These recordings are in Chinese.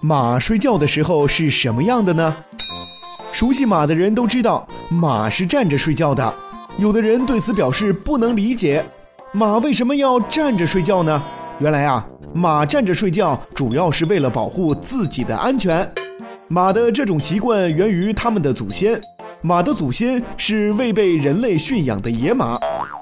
马睡觉的时候是什么样的呢？熟悉马的人都知道，马是站着睡觉的。有的人对此表示不能理解，马为什么要站着睡觉呢？原来啊，马站着睡觉主要是为了保护自己的安全。马的这种习惯源于他们的祖先，马的祖先是未被人类驯养的野马，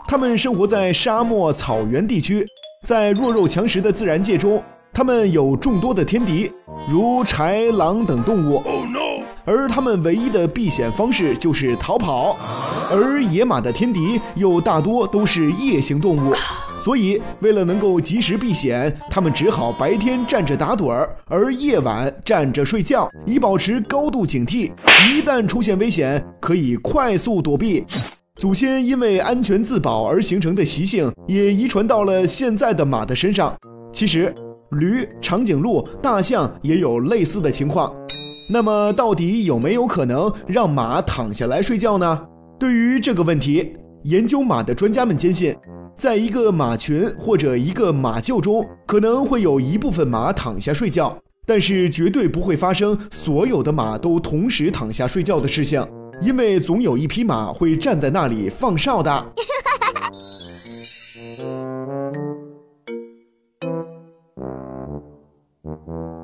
它们生活在沙漠、草原地区，在弱肉强食的自然界中。它们有众多的天敌，如豺狼等动物，而它们唯一的避险方式就是逃跑。而野马的天敌又大多都是夜行动物，所以为了能够及时避险，它们只好白天站着打盹儿，而夜晚站着睡觉，以保持高度警惕。一旦出现危险，可以快速躲避。祖先因为安全自保而形成的习性，也遗传到了现在的马的身上。其实。驴、长颈鹿、大象也有类似的情况，那么到底有没有可能让马躺下来睡觉呢？对于这个问题，研究马的专家们坚信，在一个马群或者一个马厩中，可能会有一部分马躺下睡觉，但是绝对不会发生所有的马都同时躺下睡觉的事情，因为总有一匹马会站在那里放哨的。Mm-hmm.